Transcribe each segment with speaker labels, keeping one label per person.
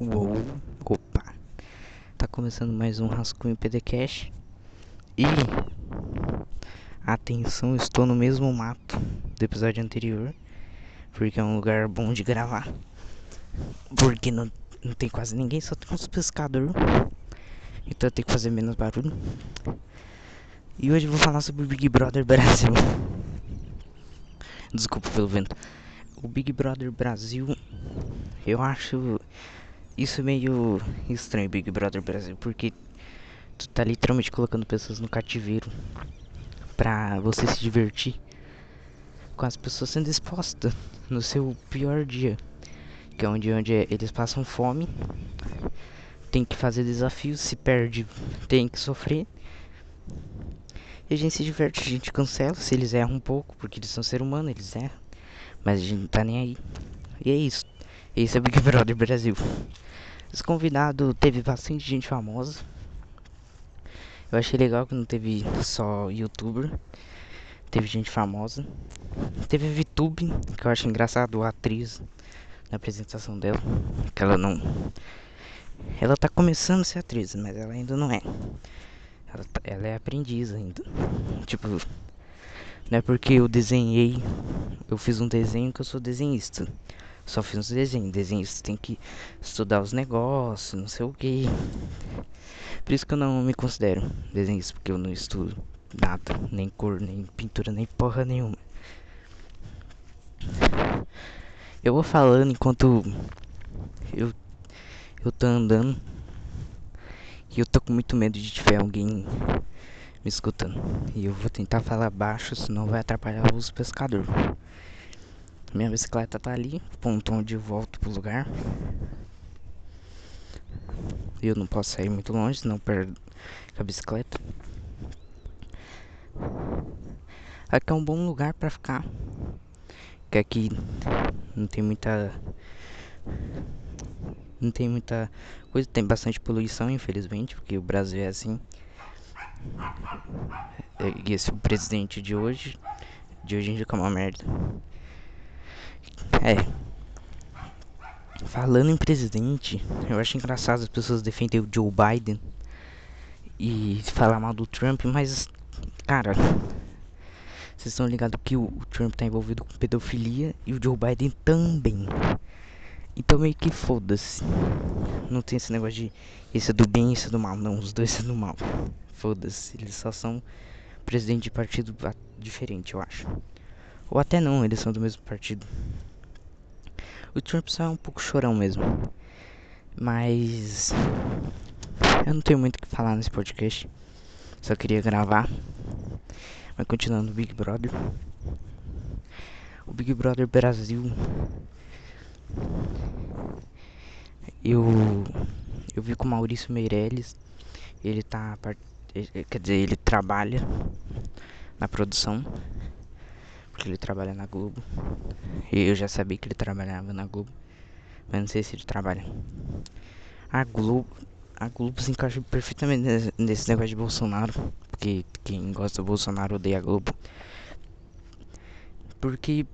Speaker 1: Uou, opa, tá começando mais um Rascunho PDCast e atenção, estou no mesmo mato do episódio anterior, porque é um lugar bom de gravar, porque não, não tem quase ninguém, só tem uns pescadores, então tenho que fazer menos barulho. E hoje eu vou falar sobre o Big Brother Brasil. Desculpa pelo vento. O Big Brother Brasil, eu acho isso meio estranho, Big Brother Brasil, porque tu tá literalmente colocando pessoas no cativeiro pra você se divertir com as pessoas sendo expostas no seu pior dia, que é onde, onde eles passam fome, tem que fazer desafios, se perde, tem que sofrer. E a gente se diverte, a gente cancela se eles erram um pouco, porque eles são ser humano, eles erram. Mas a gente não tá nem aí. E é isso. Esse é o Big Brother Brasil. Esse convidado teve bastante gente famosa. Eu achei legal que não teve só youtuber. Teve gente famosa. Teve VTube, que eu acho engraçado a atriz na apresentação dela. Que ela não. Ela tá começando a ser atriz, mas ela ainda não é. Ela, tá, ela é aprendiz ainda. Tipo, não é porque eu desenhei. Eu fiz um desenho que eu sou desenhista. Só fiz uns desenhos. Desenhista tem que estudar os negócios, não sei o que. Por isso que eu não me considero desenhista, porque eu não estudo nada, nem cor, nem pintura, nem porra nenhuma. Eu vou falando enquanto eu eu tô andando e eu tô com muito medo de tiver alguém me escutando. E eu vou tentar falar baixo, senão vai atrapalhar os pescadores. Minha bicicleta tá ali, ponto onde eu volto pro lugar. Eu não posso sair muito longe, senão perdo a bicicleta. Aqui é um bom lugar para ficar. Que aqui não tem muita não tem muita coisa, tem bastante poluição, infelizmente, porque o Brasil é assim. E esse é presidente de hoje, de hoje em dia é uma merda. É. Falando em presidente, eu acho engraçado as pessoas defenderem o Joe Biden e falar mal do Trump, mas, cara, vocês estão ligados que o Trump tá envolvido com pedofilia e o Joe Biden também. Então meio que foda-se. Não tem esse negócio de esse é do bem e esse é do mal. Não, os dois são do mal. Foda-se. Eles só são presidente de partido diferente, eu acho. Ou até não, eles são do mesmo partido. O Trump só é um pouco chorão mesmo. Mas. Eu não tenho muito o que falar nesse podcast. Só queria gravar. Mas continuando o Big Brother. O Big Brother Brasil. Eu. Eu vi com o Maurício Meirelles. Ele tá. Quer dizer, ele trabalha na produção porque ele trabalha na Globo. E eu já sabia que ele trabalhava na Globo. Mas não sei se ele trabalha. A Globo. A Globo se encaixa perfeitamente nesse negócio de Bolsonaro. Porque quem gosta do Bolsonaro odeia a Globo. Porque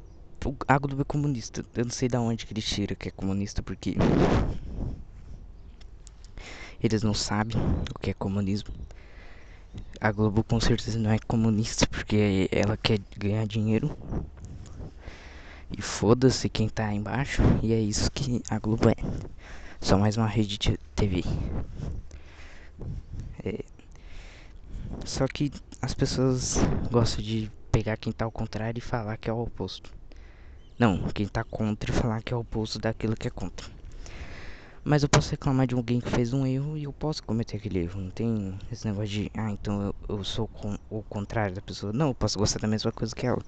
Speaker 1: a Globo é comunista. Eu não sei de onde que ele tira que é comunista, porque eles não sabem o que é comunismo. A Globo com certeza não é comunista porque ela quer ganhar dinheiro. E foda-se quem tá embaixo. E é isso que a Globo é. Só mais uma rede de TV. É. Só que as pessoas gostam de pegar quem tá ao contrário e falar que é o oposto. Não, quem tá contra e falar que é o oposto daquilo que é contra. Mas eu posso reclamar de alguém que fez um erro e eu posso cometer aquele erro. Não tem esse negócio de, ah, então eu, eu sou com, o contrário da pessoa. Não, eu posso gostar da mesma coisa que ela.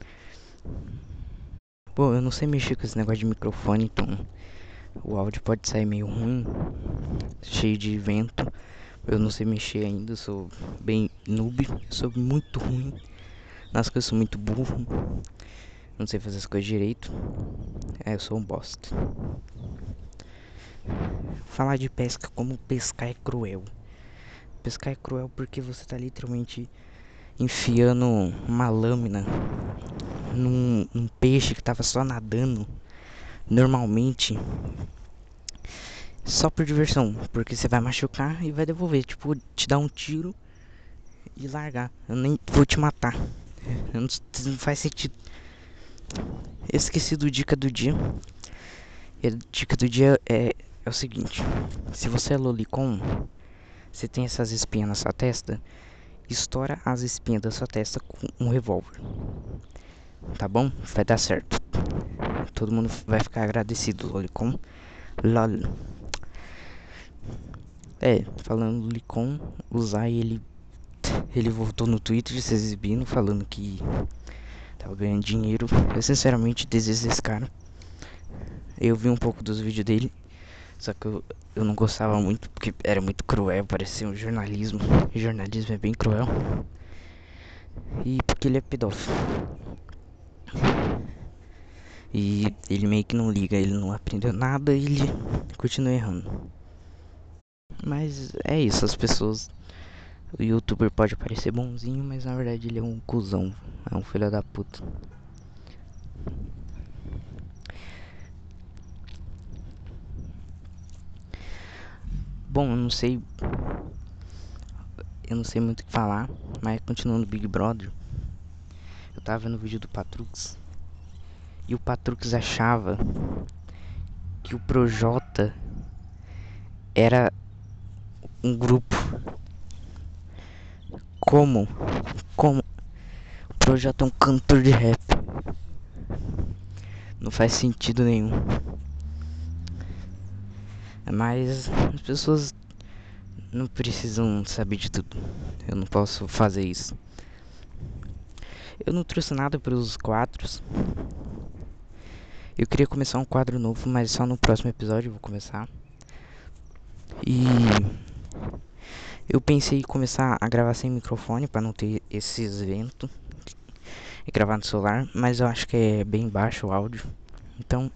Speaker 1: Bom, eu não sei mexer com esse negócio de microfone, então o áudio pode sair meio ruim, cheio de vento. Eu não sei mexer ainda, sou bem noob, sou muito ruim. Nas coisas sou muito burro. Não sei fazer as coisas direito. É, eu sou um bosta. Falar de pesca como pescar é cruel. Pescar é cruel porque você tá literalmente enfiando uma lâmina num, num peixe que tava só nadando normalmente. só por diversão, porque você vai machucar e vai devolver, tipo, te dar um tiro e largar. Eu nem vou te matar. Não, não faz sentido. Esqueci do dica do dia. A dica do dia é, é o seguinte: se você é lolicon, você tem essas espinhas na sua testa, estoura as espinhas da sua testa com um revólver. Tá bom? Vai dar certo. Todo mundo vai ficar agradecido, lolicon. LOL. É, falando do Zay ele ele voltou no Twitter se exibindo falando que tava ganhando dinheiro. Eu sinceramente desejo esse cara. Eu vi um pouco dos vídeos dele, só que eu, eu não gostava muito porque era muito cruel, parecia um jornalismo. E jornalismo é bem cruel. E porque ele é pedófilo. E ele meio que não liga, ele não aprendeu nada e ele continua errando. Mas é isso, as pessoas. O youtuber pode parecer bonzinho, mas na verdade ele é um cuzão. É um filho da puta. Bom, eu não sei. Eu não sei muito o que falar, mas continuando Big Brother. Eu tava vendo o vídeo do Patrux. E o Patrux achava que o Projota era um grupo. Como? Como? O Projota é um cantor de rap. Não faz sentido nenhum. Mas as pessoas não precisam saber de tudo. Eu não posso fazer isso. Eu não trouxe nada para os quadros. Eu queria começar um quadro novo, mas só no próximo episódio eu vou começar. E eu pensei em começar a gravar sem microfone para não ter esses ventos e gravar no celular, mas eu acho que é bem baixo o áudio. Então,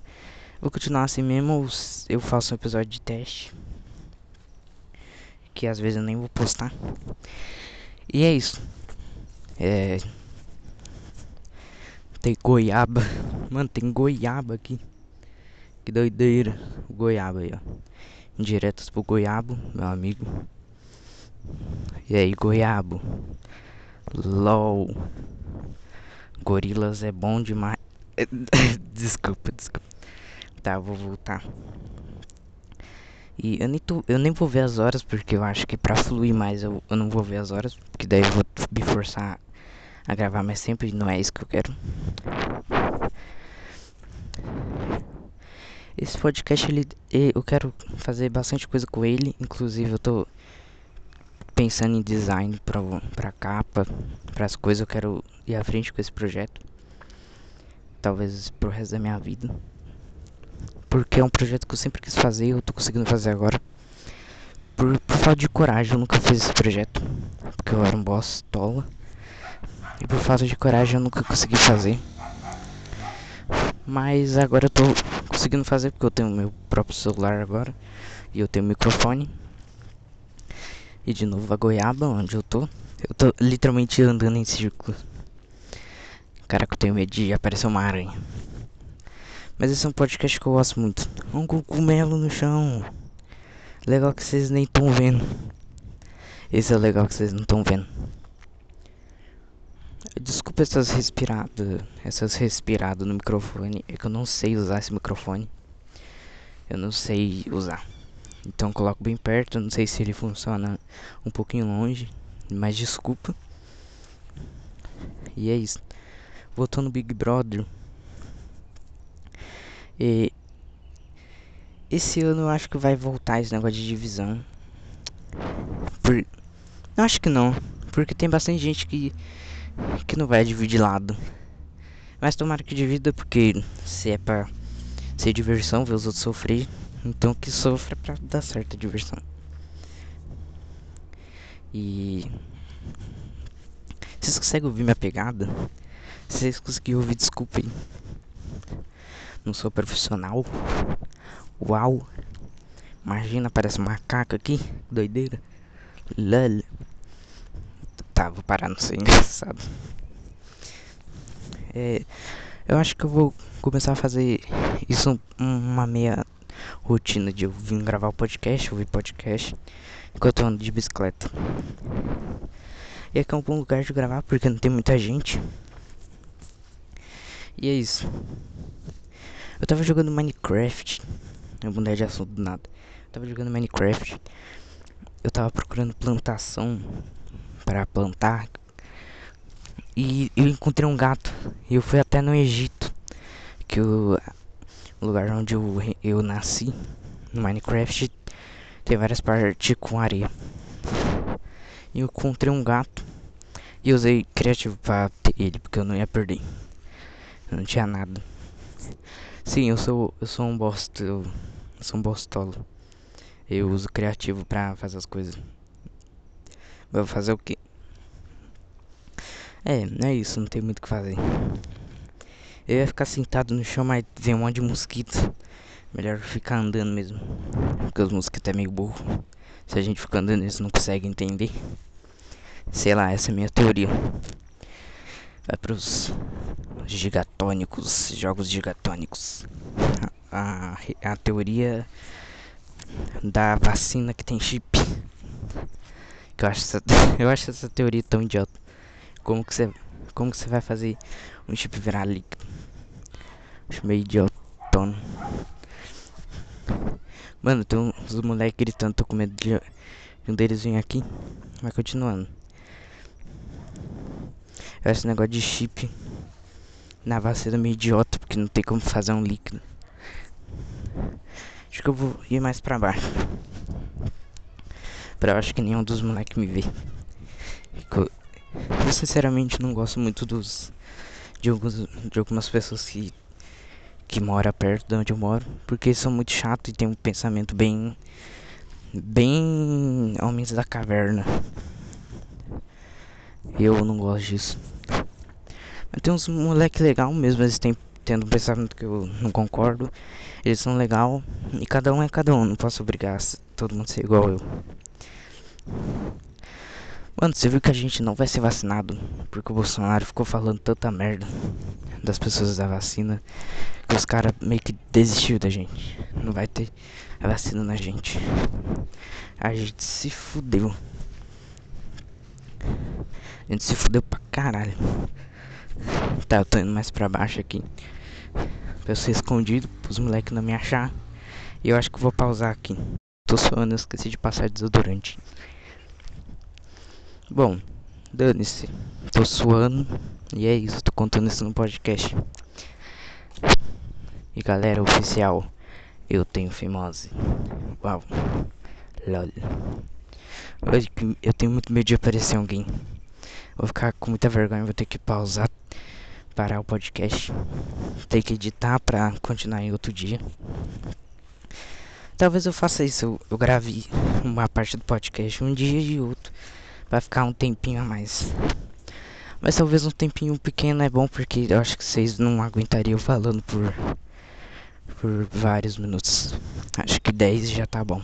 Speaker 1: vou continuar assim mesmo. Eu faço um episódio de teste que às vezes eu nem vou postar. E é isso. É tem goiaba. Mano, tem goiaba aqui. Que doideira. Goiaba aí, ó. Diretos pro goiabo, meu amigo. E aí, goiabo? LOL. Gorilas é bom demais. desculpa, desculpa. Tá, vou voltar. E eu nem, tô, eu nem vou ver as horas, porque eu acho que pra fluir mais eu, eu não vou ver as horas. Porque daí eu vou me forçar a gravar, mas sempre não é isso que eu quero. Esse podcast ele, eu quero fazer bastante coisa com ele, inclusive eu tô pensando em design pra, pra capa, para as coisas, eu quero ir à frente com esse projeto. Talvez pro resto da minha vida. Porque é um projeto que eu sempre quis fazer e eu tô conseguindo fazer agora. Por, por falta de coragem, eu nunca fiz esse projeto. Porque eu era um boss tola. E por falta de coragem eu nunca consegui fazer. Mas agora eu tô conseguindo fazer porque eu tenho meu próprio celular agora. E eu tenho microfone. E de novo a goiaba, onde eu tô. Eu tô literalmente andando em círculo. Caraca, eu tenho medo de aparecer uma aranha. Mas esse é um podcast que eu gosto muito. Um cogumelo no chão. Legal que vocês nem estão vendo. Esse é legal que vocês não estão vendo. Desculpa essas respiradas, essas respiradas no microfone, é que eu não sei usar esse microfone. Eu não sei usar. Então coloco bem perto, não sei se ele funciona um pouquinho longe, mas desculpa. E é isso. Voltando no Big Brother. E esse ano eu acho que vai voltar esse negócio de divisão. Por... Eu acho que não, porque tem bastante gente que que não vai dividir lado. Mas tomara que divida porque se é pra ser diversão, ver os outros sofrer, então que sofra pra dar certa diversão. E vocês conseguem ouvir minha pegada? Vocês conseguirem ouvir, desculpem. Não sou profissional. Uau! Imagina, parece um macaco aqui. Doideira. Lol. Tá, vou parar, não ser engraçado. É, eu acho que eu vou começar a fazer isso uma meia. rotina de eu vir gravar o podcast, ouvir podcast, enquanto eu ando de bicicleta. E aqui é um bom lugar de gravar porque não tem muita gente. E é isso. Eu tava jogando Minecraft. Eu mudei de assunto do nada. Eu tava jogando Minecraft. Eu tava procurando plantação para plantar. E eu encontrei um gato. E eu fui até no Egito. Que o, lugar onde eu, eu nasci. No Minecraft. Tem várias partes com areia. E eu encontrei um gato. E usei criativo pra ter ele, porque eu não ia perder. Eu não tinha nada. Sim, eu sou eu sou um bosta, eu, sou um bostolo. Eu uso criativo pra fazer as coisas. Vou fazer o que? É, não é isso, não tem muito o que fazer. Eu ia ficar sentado no chão, mas vem um monte de mosquito. Melhor ficar andando mesmo. Porque os mosquitos é meio burro. Se a gente ficar andando, eles não conseguem entender. Sei lá, essa é a minha teoria. Vai pros gigatônicos, jogos gigatônicos. A, a, teoria da vacina que tem chip. Eu acho essa, eu acho essa teoria tão idiota. Como que você como que você vai fazer um chip virar líquido? Acho meio idiotão. Mano, tem uns moleques gritando, tô com medo de um deles vir aqui. Vai continuando. Esse negócio de chip na vacina meio idiota, porque não tem como fazer um líquido. Acho que eu vou ir mais pra baixo. Pra eu acho que nenhum dos moleques me vê. Eu, eu sinceramente não gosto muito dos. De, alguns, de algumas pessoas que. Que moram perto de onde eu moro. Porque são muito chatos e tem um pensamento bem. Bem. Homens da caverna. Eu não gosto disso. Mas tem uns moleque legal mesmo, eles têm tendo um pensamento que eu não concordo. Eles são legal e cada um é cada um, não posso obrigar todo mundo a ser igual eu. Mano, você viu que a gente não vai ser vacinado porque o Bolsonaro ficou falando tanta merda das pessoas da vacina que os caras meio que desistiu da gente. Não vai ter a vacina na gente. A gente se fudeu. A gente se fudeu pra caralho. Tá, eu tô indo mais pra baixo aqui. Pra eu ser escondido, pros moleques não me achar. E eu acho que vou pausar aqui. Tô suando, eu esqueci de passar desodorante. Bom, dane-se. Tô suando. E é isso, tô contando isso no podcast. E galera, oficial, eu tenho fimose. Uau. Lol. Eu tenho muito medo de aparecer alguém. Vou ficar com muita vergonha, vou ter que pausar, parar o podcast. Ter que editar pra continuar em outro dia. Talvez eu faça isso, eu, eu grave uma parte do podcast um dia e outro. Vai ficar um tempinho a mais. Mas talvez um tempinho pequeno é bom porque eu acho que vocês não aguentariam falando por por vários minutos. Acho que 10 já tá bom.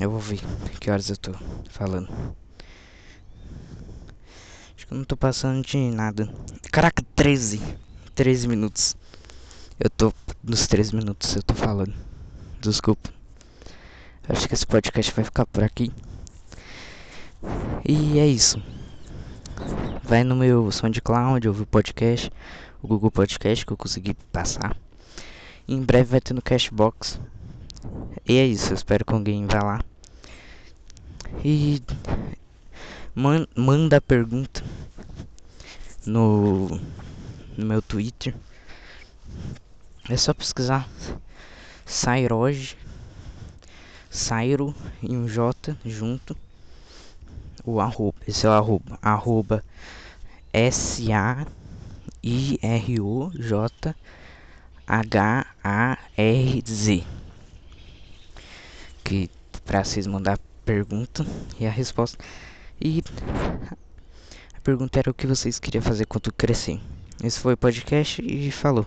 Speaker 1: Eu vou ver que horas eu tô falando. Acho que eu não tô passando de nada. Caraca, 13. 13 minutos. Eu tô nos 13 minutos eu tô falando. Desculpa. Acho que esse podcast vai ficar por aqui. E é isso. Vai no meu SoundCloud, ouve o podcast, o Google Podcast que eu consegui passar. E em breve vai ter no Cashbox. E é isso, eu espero que alguém vá lá. E man, manda pergunta no, no meu Twitter. É só pesquisar Sairoge, Sairo e um J junto. O arroba, esse é o arroba, arroba S-A-I-R-O-J-H-A-R-Z que para vocês mandar pergunta e a resposta. E a pergunta era o que vocês queriam fazer quando crescer. Esse foi o podcast e falou.